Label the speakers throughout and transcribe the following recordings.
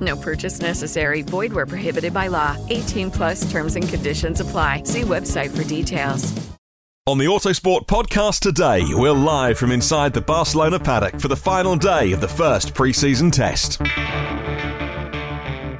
Speaker 1: No purchase necessary. Void where prohibited by law. 18 plus terms and conditions apply. See website for details.
Speaker 2: On the Autosport podcast today, we're live from inside the Barcelona paddock for the final day of the first pre-season test.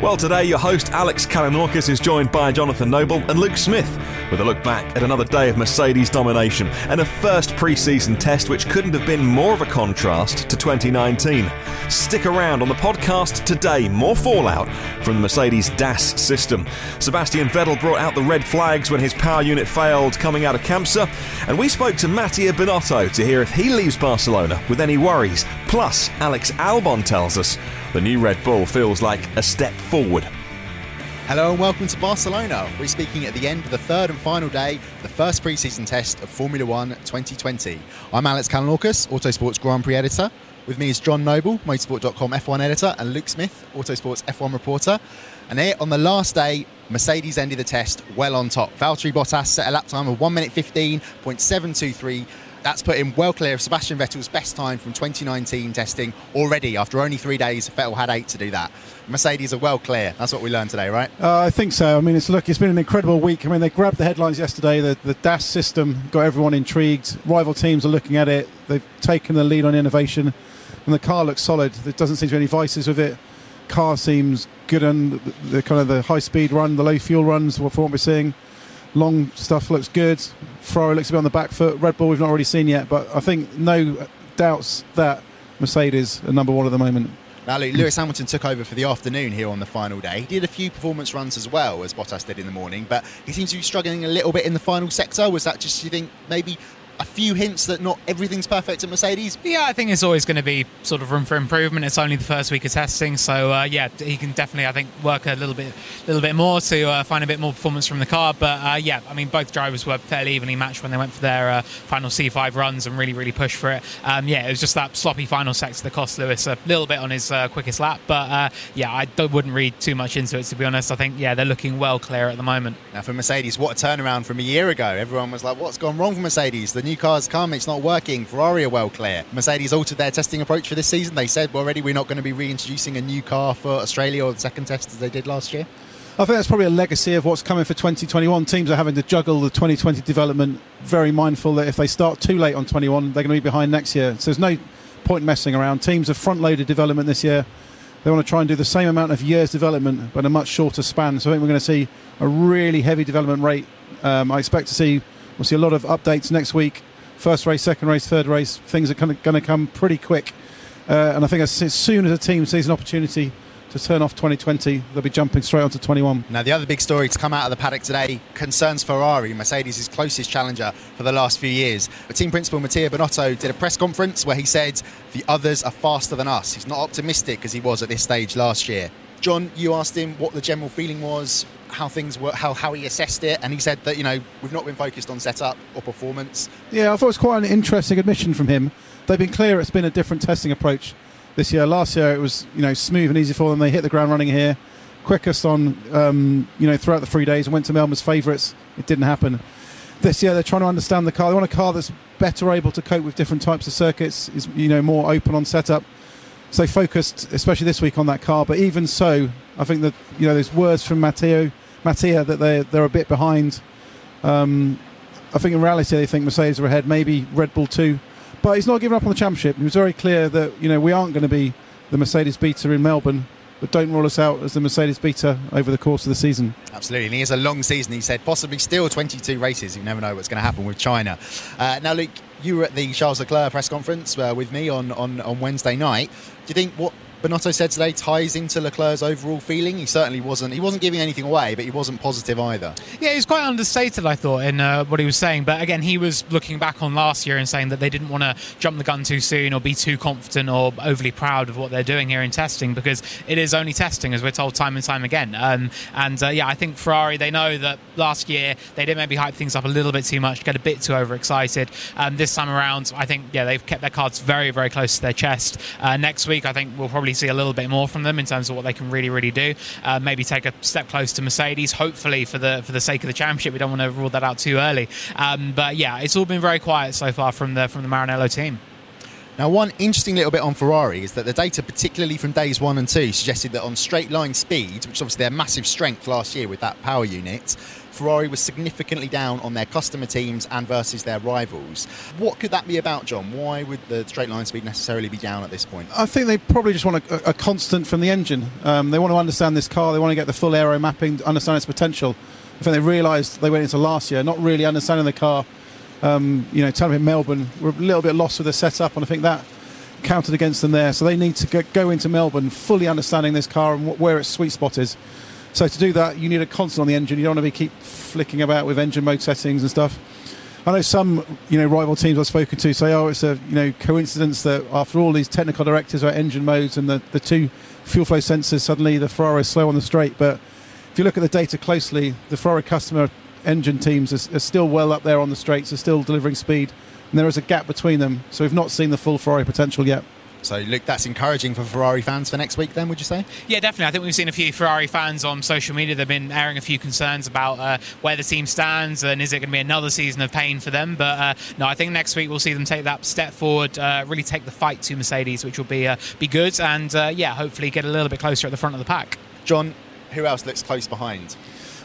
Speaker 2: Well, today your host Alex Kalinauckas is joined by Jonathan Noble and Luke Smith with a look back at another day of Mercedes domination and a first pre-season test which couldn't have been more of a contrast to 2019. Stick around on the podcast today, more fallout from the Mercedes DAS system. Sebastian Vettel brought out the red flags when his power unit failed coming out of Campsa, and we spoke to Mattia Binotto to hear if he leaves Barcelona with any worries. Plus, Alex Albon tells us the new Red Bull feels like a step forward.
Speaker 3: Hello and welcome to Barcelona. We're speaking at the end of the third and final day, the first pre-season test of Formula One 2020. I'm Alex Kalinauckas, Autosports Grand Prix editor. With me is John Noble, Motorsport.com F1 editor, and Luke Smith, Autosports F1 reporter. And here on the last day, Mercedes ended the test well on top. Valtteri Bottas set a lap time of 1 minute 15.723 that's put him well clear of Sebastian Vettel's best time from 2019 testing already. After only three days, Vettel had eight to do that. Mercedes are well clear. That's what we learned today, right?
Speaker 4: Uh, I think so. I mean, it's look, it's been an incredible week. I mean, they grabbed the headlines yesterday. The, the DAS system got everyone intrigued. Rival teams are looking at it. They've taken the lead on innovation, and the car looks solid. There doesn't seem to be any vices with it. Car seems good on the, the kind of the high speed run, the low fuel runs. What we're seeing, long stuff looks good. Ferrari looks to be on the back foot. Red Bull we've not already seen yet, but I think no doubts that Mercedes are number one at the moment.
Speaker 3: Now, Lewis Hamilton took over for the afternoon here on the final day. He did a few performance runs as well as Bottas did in the morning, but he seems to be struggling a little bit in the final sector. Was that just, you think, maybe a few hints that not everything's perfect at Mercedes?
Speaker 5: Yeah, I think it's always going to be sort of room for improvement. It's only the first week of testing, so uh, yeah, he can definitely, I think, work a little bit, little bit more to uh, find a bit more performance from the car. But uh, yeah, I mean, both drivers were fairly evenly matched when they went for their uh, final C5 runs and really, really pushed for it. Um, yeah, it was just that sloppy final sector that cost Lewis a little bit on his uh, quickest lap. But uh, yeah, I wouldn't read too much into it to be honest. I think yeah, they're looking well clear at the moment.
Speaker 3: Now for Mercedes, what a turnaround from a year ago! Everyone was like, "What's gone wrong for Mercedes? The new car's come." It's not working. Ferrari are well clear. Mercedes altered their testing approach for this season. They said already we're not going to be reintroducing a new car for Australia or the second test as they did last year.
Speaker 4: I think that's probably a legacy of what's coming for 2021. Teams are having to juggle the 2020 development, very mindful that if they start too late on 21, they're going to be behind next year. So there's no point messing around. Teams have front loaded development this year. They want to try and do the same amount of years development, but in a much shorter span. So I think we're going to see a really heavy development rate. Um, I expect to see we'll see a lot of updates next week first race, second race, third race, things are going to come pretty quick. Uh, and I think as, as, soon as a team sees an opportunity to turn off 2020, they'll be jumping straight onto 21.
Speaker 3: Now, the other big story to come out of the paddock today concerns Ferrari, Mercedes' closest challenger for the last few years. The team principal Mattia Binotto did a press conference where he said the others are faster than us. He's not optimistic as he was at this stage last year. John, you asked him what the general feeling was, how things were, how, how he assessed it, and he said that, you know, we've not been focused on setup or performance.
Speaker 4: Yeah, I thought it was quite an interesting admission from him. They've been clear it's been a different testing approach this year. Last year it was, you know, smooth and easy for them. They hit the ground running here, quickest on, um, you know, throughout the three days and went to Melbourne's favourites. It didn't happen. This year they're trying to understand the car. They want a car that's better able to cope with different types of circuits, is, you know, more open on setup. So focused, especially this week, on that car. But even so, I think that you know there's words from Matteo, Mattia that they they're a bit behind. Um, I think in reality they think Mercedes are ahead, maybe Red Bull too. But he's not giving up on the championship. He was very clear that you know we aren't going to be the Mercedes beater in Melbourne, but don't rule us out as the Mercedes beater over the course of the season.
Speaker 3: Absolutely, and he has a long season. He said possibly still 22 races. You never know what's going to happen with China. Uh, now, Luke, you were at the Charles Leclerc press conference uh, with me on, on, on Wednesday night. Do you think what Binotto said today ties into Leclerc's overall feeling. He certainly wasn't. He wasn't giving anything away, but he wasn't positive either.
Speaker 5: Yeah, he was quite understated, I thought, in uh, what he was saying. But again, he was looking back on last year and saying that they didn't want to jump the gun too soon or be too confident or overly proud of what they're doing here in testing because it is only testing, as we're told time and time again. Um, and uh, yeah, I think Ferrari they know that last year they did maybe hype things up a little bit too much, get a bit too overexcited. Um, this time around, I think yeah they've kept their cards very very close to their chest. Uh, next week, I think we'll probably see a little bit more from them in terms of what they can really, really do. Uh, maybe take a step close to Mercedes. Hopefully, for the for the sake of the championship, we don't want to rule that out too early. Um, but yeah, it's all been very quiet so far from the from the Maranello team.
Speaker 3: Now, one interesting little bit on Ferrari is that the data, particularly from days one and two, suggested that on straight line speed, which obviously their massive strength last year with that power unit, Ferrari was significantly down on their customer teams and versus their rivals. What could that be about, John? Why would the straight line speed necessarily be down at this point?
Speaker 4: I think they probably just want a, a constant from the engine. Um, they want to understand this car, they want to get the full aero mapping, understand its potential. I think they realised they went into last year not really understanding the car um, you know, Tampere Melbourne were a little bit lost with the setup, and I think that counted against them there. So they need to go into Melbourne fully understanding this car and where its sweet spot is. So to do that, you need a constant on the engine. You don't want to be keep flicking about with engine mode settings and stuff. I know some, you know, rival teams I've spoken to say, "Oh, it's a you know coincidence that after all these technical directives about engine modes and the, the two fuel flow sensors, suddenly the Ferrari is slow on the straight." But if you look at the data closely, the Ferrari customer engine teams are, are, still well up there on the straights, are still delivering speed, and there is a gap between them. So we've not seen the full Ferrari potential yet.
Speaker 3: So, Luke, that's encouraging for Ferrari fans for next week, then, would you say?
Speaker 5: Yeah, definitely. I think we've seen a few Ferrari fans on social media. They've been airing a few concerns about uh, where the team stands and is it going to be another season of pain for them. But uh, no, I think next week we'll see them take that step forward, uh, really take the fight to Mercedes, which will be uh, be good, and uh, yeah, hopefully get a little bit closer at the front of the pack.
Speaker 3: John, who else looks close behind?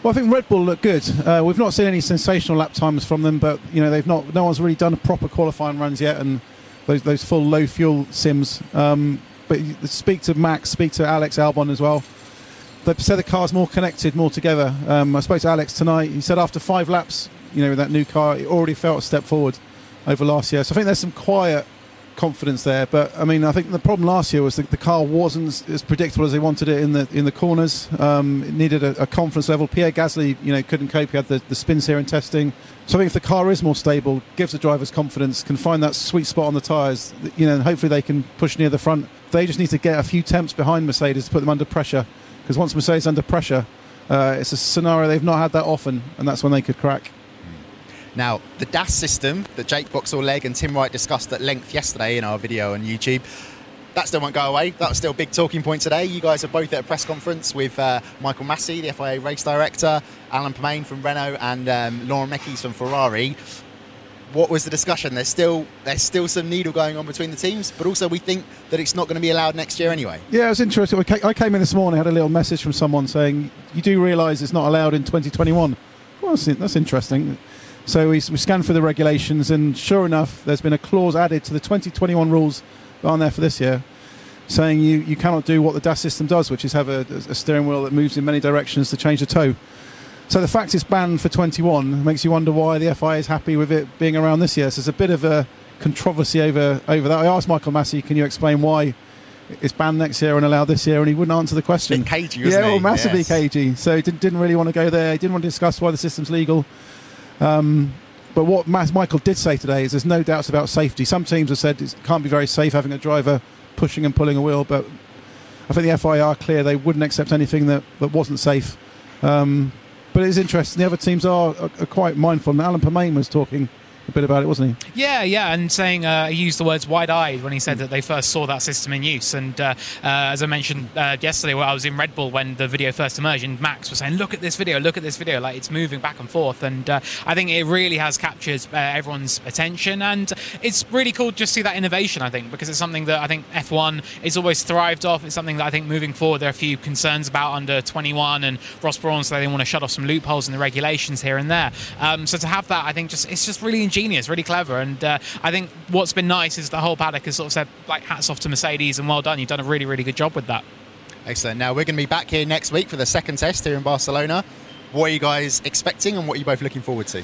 Speaker 4: Well, I think Red Bull look good. Uh, we've not seen any sensational lap times from them, but you know they've not. No one's really done proper qualifying runs yet, and those, those full low fuel sims. Um, but speak to Max, speak to Alex Albon as well. They said the car's more connected, more together. Um, I spoke to Alex tonight. He said after five laps, you know, with that new car, it already felt a step forward over last year. So I think there's some quiet confidence there. But I mean, I think the problem last year was that the car wasn't as predictable as they wanted it in the in the corners. Um, it needed a, a, confidence level. Pierre Gasly, you know, couldn't cope. He had the, the spins here in testing. So I think if the car is more stable, gives the drivers confidence, can find that sweet spot on the tyres, you know, and hopefully they can push near the front. They just need to get a few temps behind Mercedes to put them under pressure. Because once Mercedes under pressure, uh, it's a scenario they've not had that often, and that's when they could crack.
Speaker 3: Now, the DAS system that Jake Boxall-Legge and Tim Wright discussed at length yesterday in our video on YouTube, that still won't go away. That was still a big talking point today. You guys are both at a press conference with uh, Michael Masi, the FIA race director, Alan Permane from Renault, and um, Mekies from Ferrari. What was the discussion? There's still there's still some needle going on between the teams, but also we think that it's not going to be allowed next year anyway.
Speaker 4: Yeah, it was interesting. I came in this morning, had a little message from someone saying, "You do realise it's not allowed in 2021." Well, that's interesting. So we, we scanned through the regulations, and sure enough, there's been a clause added to the 2021 rules that aren't there for this year, saying you, you cannot do what the DAS system does, which is have a, a steering wheel that moves in many directions to change the toe. So the fact it's banned for 21 makes you wonder why the FIA is happy with it being around this year. So there's a bit of a controversy over over that. I asked Michael Masi, can you explain why it's banned next year and allowed this year, and he wouldn't answer the question.
Speaker 3: Cagey,
Speaker 4: yeah, well, massively
Speaker 3: Yes.
Speaker 4: cagey. So he didn't, didn't really want to go there. He didn't want to discuss why the system's legal. Um, but what Michael did say today is there's no doubts about safety. Some teams have said it can't be very safe having a driver pushing and pulling a wheel, but I think the FIA are clear they wouldn't accept anything that, that wasn't safe. Um, but it is interesting. The other teams are, are, are quite mindful. And Alan Permane was talking a bit about it, wasn't he?
Speaker 5: Yeah, yeah, and saying uh, he used the words wide-eyed when he said that they first saw that system in use. And uh, uh, as I mentioned uh, yesterday, where I was in Red Bull when the video first emerged, and Max was saying, "Look at this video, look at this video!" Like it's moving back and forth, and uh, I think it really has captured uh, everyone's attention, and it's really cool just to see that innovation. I think because it's something that I think F1 is always thrived off. It's something that I think moving forward there are a few concerns about under 21, and Ross Brawn said they want to shut off some loopholes in the regulations here and there. Um, so to have that, I think just it's just really ingenious, really clever, and uh, I think what's been nice is the whole paddock has sort of said like hats off to Mercedes and well done. You've done a really really good job with that.
Speaker 3: Excellent. Now we're going to be back here next week for the second test here in Barcelona. What are you guys expecting, and what are you both looking forward to?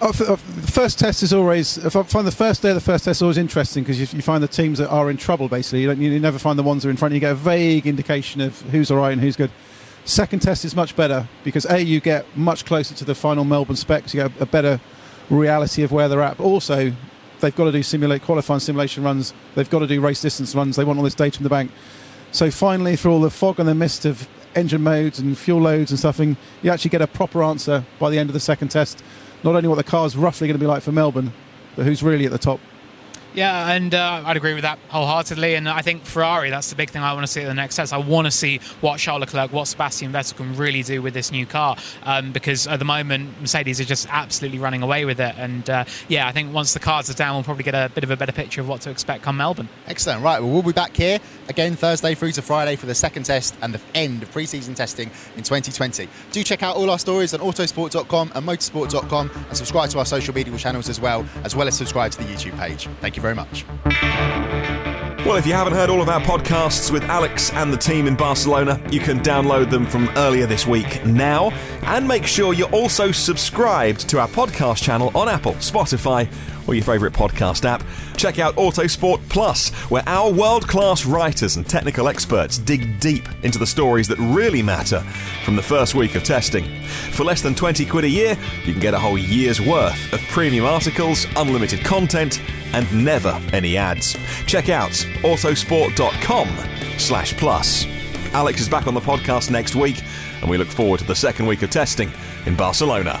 Speaker 4: Oh, f- uh, the first test is always. If I find the first day of the first test is always interesting because you, you find the teams that are in trouble. Basically, you, don't, you never find the ones that are in front. You get a vague indication of who's all right and who's good. Second test is much better because a you get much closer to the final Melbourne specs. You get a better reality of where they're at. But also, they've got to do simulate qualifying simulation runs. They've got to do race distance runs. They want all this data in the bank. So finally, through all the fog and the mist of engine modes and fuel loads and stuff, and you actually get a proper answer by the end of the second test. Not only what the car's roughly going to be like for Melbourne, but who's really at the top.
Speaker 5: Yeah, and uh, I'd agree with that wholeheartedly. And I think Ferrari, that's the big thing I want to see at the next test. I want to see what Charles Leclerc, what Sebastian Vettel can really do with this new car. Um, because at the moment, Mercedes are just absolutely running away with it. And uh, yeah, I think once the cars are down, we'll probably get a bit of a better picture of what to expect come Melbourne.
Speaker 3: Excellent. Right, well, we'll be back here again Thursday through to Friday for the second test and the end of pre-season testing in 2020. Do check out all our stories on autosport.com and motorsport.com and subscribe to our social media channels as well, as well as subscribe to the YouTube page. Thank you very much.
Speaker 2: Well, if you haven't heard all of our podcasts with Alex and the team in Barcelona, you can download them from earlier this week now. And make sure you're also subscribed to our podcast channel on Apple, Spotify, or your favourite podcast app. Check out Autosport Plus, where our world class writers and technical experts dig deep into the stories that really matter from the first week of testing. For less than 20 quid a year, you can get a whole year's worth of premium articles, unlimited content, and never any ads. Check out autosport.com slash plus. Alex is back on the podcast next week, and we look forward to the second week of testing in Barcelona.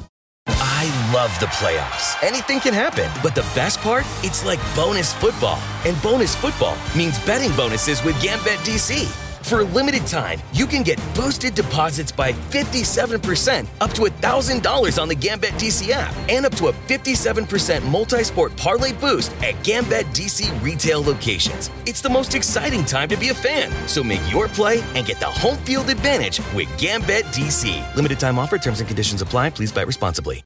Speaker 6: Love the playoffs. Anything can happen. But the best part? It's like bonus football. And bonus football means betting bonuses with GambetDC. For a limited time, you can get boosted deposits by 57% up to $1,000 on the GambetDC app and up to a 57% multi sport parlay boost at GambetDC retail locations. It's the most exciting time to be a fan. So make your play and get the home field advantage with GambetDC. Limited time offer, terms and conditions apply. Please bet responsibly.